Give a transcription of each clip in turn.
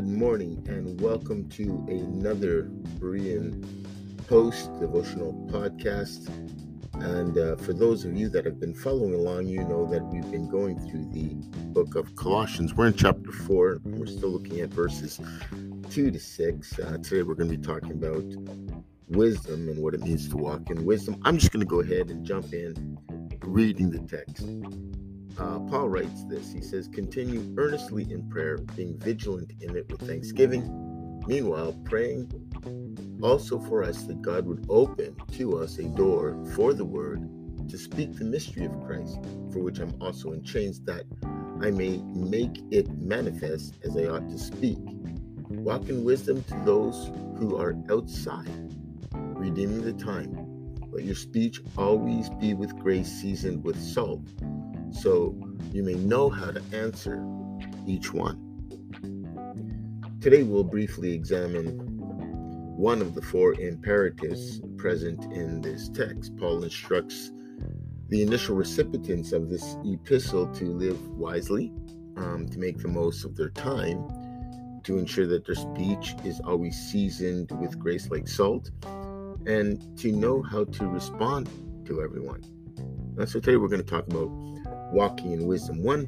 Good morning and welcome to another Berean Post devotional podcast. And uh, for those of you that have been following along, you know that we've been going through the book of Colossians. We're in chapter 4, and we're still looking at verses 2 to 6. Uh, today we're going to be talking about wisdom and what it means to walk in wisdom. I'm just going to go ahead and jump in reading the text. Uh, Paul writes this. He says, Continue earnestly in prayer, being vigilant in it with thanksgiving. Meanwhile, praying also for us that God would open to us a door for the word to speak the mystery of Christ, for which I'm also in chains, that I may make it manifest as I ought to speak. Walk in wisdom to those who are outside, redeeming the time. Let your speech always be with grace, seasoned with salt so you may know how to answer each one. Today, we'll briefly examine one of the four imperatives present in this text. Paul instructs the initial recipients of this epistle to live wisely, um, to make the most of their time, to ensure that their speech is always seasoned with grace like salt, and to know how to respond to everyone. So today we're going to talk about walking in wisdom. One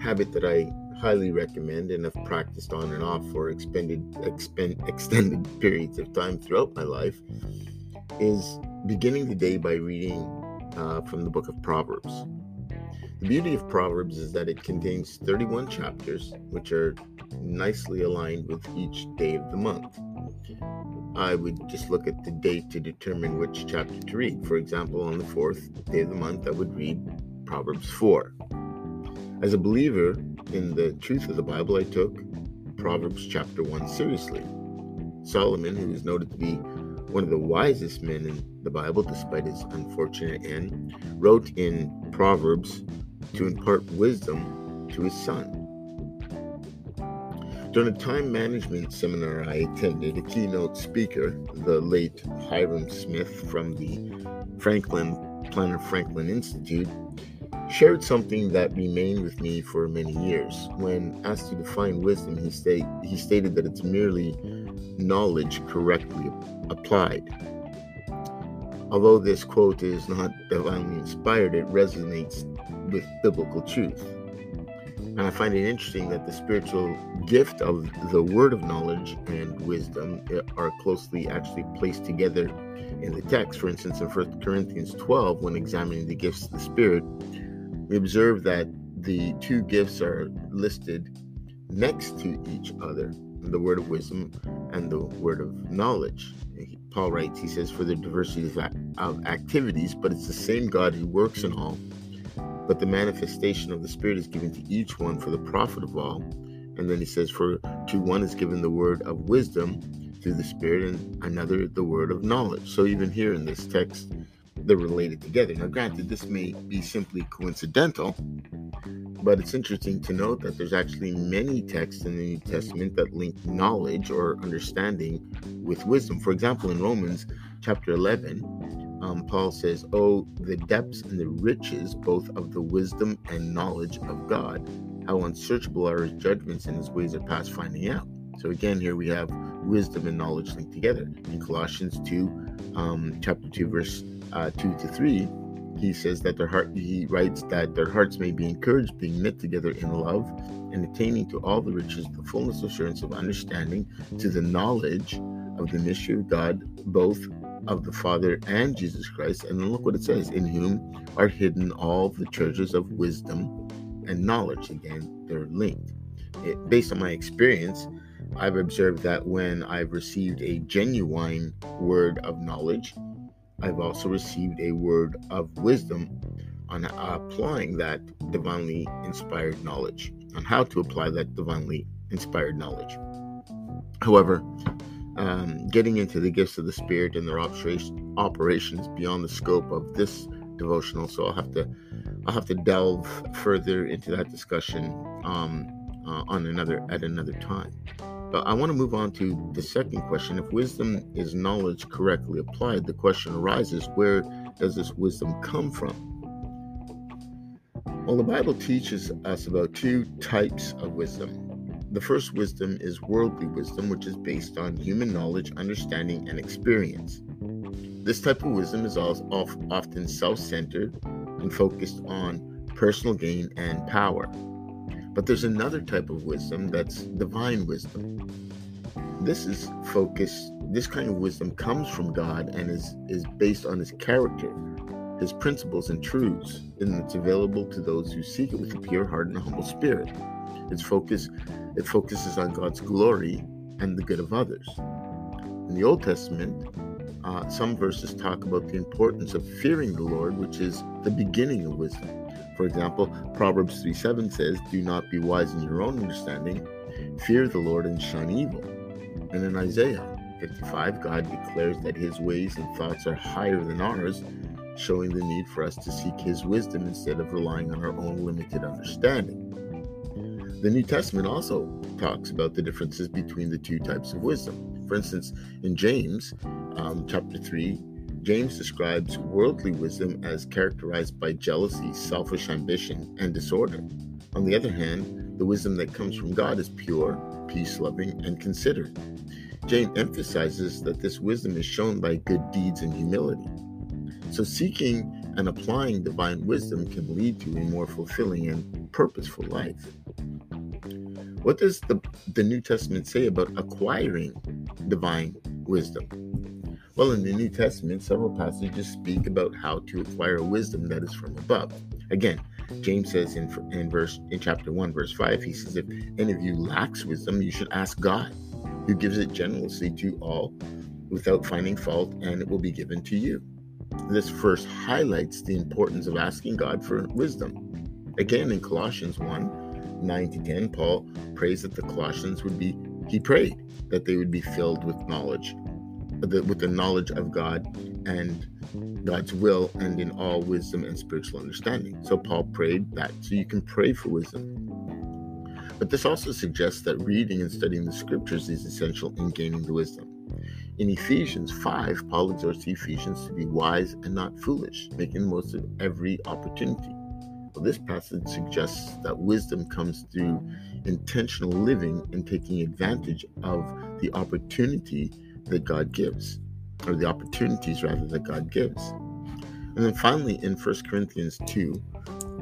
habit that I highly recommend and have practiced on and off for expended, expend, extended periods of time throughout my life is beginning the day by reading uh, from the book of Proverbs. The beauty of Proverbs is that it contains 31 chapters, which are nicely aligned with each day of the month. I would just look at the date to determine which chapter to read. For example, on the fourth day of the month, I would read Proverbs 4. As a believer in the truth of the Bible, I took Proverbs chapter 1 seriously. Solomon, who is noted to be one of the wisest men in the Bible, despite his unfortunate end, wrote in Proverbs to impart wisdom to his son. During a time management seminar I attended, a keynote speaker, the late Hyrum Smith from the Franklin Planner Franklin Institute, shared something that remained with me for many years. When asked to define wisdom, he, state, he stated that it's merely knowledge correctly applied. Although this quote is not divinely inspired, it resonates with biblical truth. And I find it interesting that the spiritual gift of the word of knowledge and wisdom eh, are closely actually placed together in the text. For instance, in 1 Corinthians 12, when examining the gifts of the Spirit, we observe that the two gifts are listed next to each other the word of wisdom and the word of knowledge. Paul writes, he says, for the diversity of activities, but it's the same God who works in all. But the manifestation of the Spirit is given to each one for the profit of all. And then he says, for to one is given the word of wisdom through the Spirit, and another the word of knowledge. So even here in this text, they're related together. Now, granted, this may be simply coincidental, but it's interesting to note that there's actually many texts in the New Testament that link knowledge or understanding with wisdom. For example, in Romans chapter 11, um, Paul says, Oh, the depths and the riches both of the wisdom and knowledge of God. How unsearchable are his judgments and his ways are past finding out. So again, here we have wisdom and knowledge linked together. In Colossians 2, um, chapter 2, verse uh, 2 to 3, he says that their heart he writes that their hearts may be encouraged being knit together in love and attaining to all the riches the fullness assurance of understanding to the knowledge of the mystery of god both of the father and jesus christ. And then look what it says in whom are hidden all the treasures of wisdom and knowledge. Again they're linked. It, based on my experience i've observed that when i've received a genuine word of knowledge I've also received a word of wisdom on applying that divinely inspired knowledge, on how to apply that divinely inspired knowledge. However, um, getting into the gifts of the Spirit and their operation, operations beyond the scope of this devotional, so I'll have to I'll have to delve further into that discussion um, uh, on another at another time. I want to move on to the second question. If wisdom is knowledge correctly applied, the question arises where does this wisdom come from? Well, the Bible teaches us about two types of wisdom. The first wisdom is worldly wisdom, which is based on human knowledge, understanding, and experience. This type of wisdom is often self centered and focused on personal gain and power. But there's another type of wisdom that's divine wisdom. This is focused, this kind of wisdom comes from God and is, is based on his character, his principles and truths, and it's available to those who seek it with a pure heart and a humble spirit. Its focus it focuses on God's glory and the good of others. In the Old Testament, uh, some verses talk about the importance of fearing the Lord, which is the beginning of wisdom. For example, Proverbs 3 7 says, Do not be wise in your own understanding, fear the Lord and shun evil. And in Isaiah 55, God declares that his ways and thoughts are higher than ours, showing the need for us to seek his wisdom instead of relying on our own limited understanding. The New Testament also talks about the differences between the two types of wisdom. For instance, in James um, chapter 3, James describes worldly wisdom as characterized by jealousy, selfish ambition, and disorder. On the other hand, the wisdom that comes from God is pure, peace loving, and considerate. James emphasizes that this wisdom is shown by good deeds and humility. So, seeking and applying divine wisdom can lead to a more fulfilling and purposeful life. What does the, the New Testament say about acquiring divine wisdom? Well, in the New Testament, several passages speak about how to acquire wisdom that is from above. Again, James says in, in verse in chapter 1 verse 5 he says if any of you lacks wisdom you should ask God who gives it generously to all without finding fault and it will be given to you. This verse highlights the importance of asking God for wisdom. Again in Colossians 1 9 to 10 Paul prays that the Colossians would be he prayed that they would be filled with knowledge with the knowledge of God and God's will and in all wisdom and spiritual understanding. So Paul prayed that. So you can pray for wisdom. But this also suggests that reading and studying the scriptures is essential in gaining the wisdom. In Ephesians 5, Paul exhorts the Ephesians to be wise and not foolish, making most of every opportunity. Well, this passage suggests that wisdom comes through intentional living and taking advantage of the opportunity that God gives, or the opportunities rather that God gives. And then finally, in 1 Corinthians 2,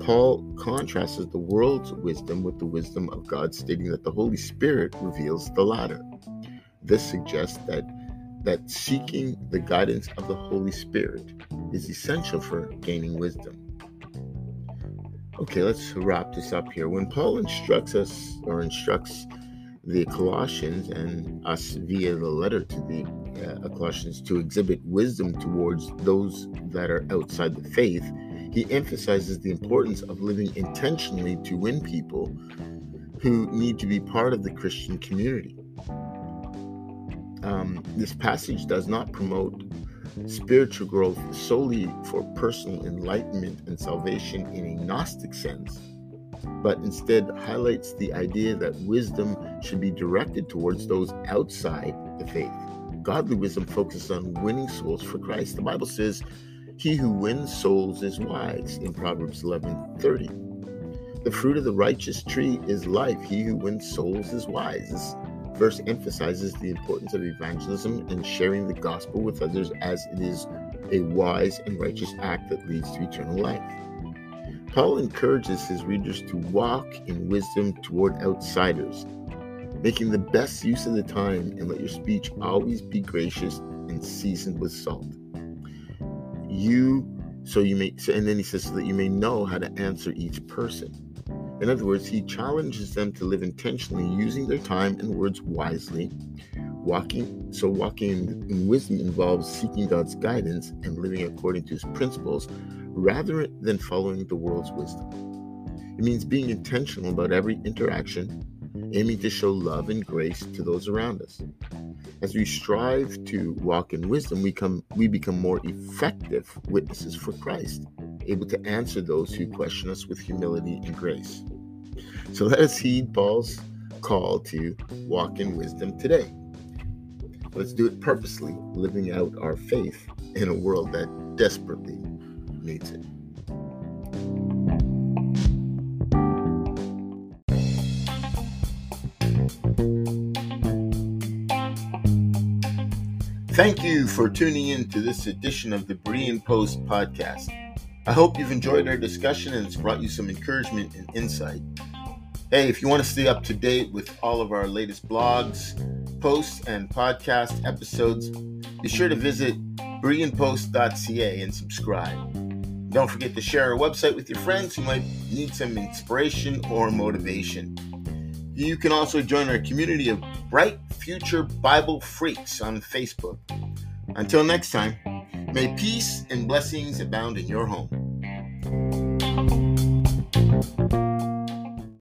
Paul contrasts the world's wisdom with the wisdom of God, stating that the Holy Spirit reveals the latter. This suggests that that seeking the guidance of the Holy Spirit is essential for gaining wisdom. Okay, let's wrap this up here. When Paul instructs us or instructs the Colossians and us via the letter to the uh, Colossians to exhibit wisdom towards those that are outside the faith, he emphasizes the importance of living intentionally to win people who need to be part of the Christian community. Um, this passage does not promote spiritual growth solely for personal enlightenment and salvation in a Gnostic sense but instead highlights the idea that wisdom should be directed towards those outside the faith. Godly wisdom focuses on winning souls for Christ. The Bible says, He who wins souls is wise in Proverbs 11 30. The fruit of the righteous tree is life. He who wins souls is wise. This verse emphasizes the importance of evangelism and sharing the gospel with others as it is a wise and righteous act that leads to eternal life. Paul encourages his readers to walk in wisdom toward outsiders, making the best use of the time and let your speech always be gracious and seasoned with salt. You so you may and then he says so that you may know how to answer each person. In other words, he challenges them to live intentionally, using their time and words wisely. Walking so walking in, wisdom involves seeking God's guidance and living according to his principles rather than following the world's wisdom. It means being intentional about every interaction, aiming to show love and grace to those around us. As we strive to walk in wisdom, we, come, we become more effective witnesses for Christ, able to answer those who question us with humility and grace. So let us heed Paul's call to walk in wisdom today. Let's do it purposely, living out our faith in a world that desperately needs it. Thank you for tuning in to this edition of the Berean Post podcast. I hope you've enjoyed our discussion and it's brought you some encouragement and insight. Hey, if you want to stay up to date with all of our latest blogs, posts, and podcast episodes, be sure to visit bereanpost.ca and subscribe. Don't forget to share our website with your friends who might need some inspiration or motivation. You can also join our community of Bright Future Bible Freaks on Facebook. Until next time, may peace and blessings abound in your home.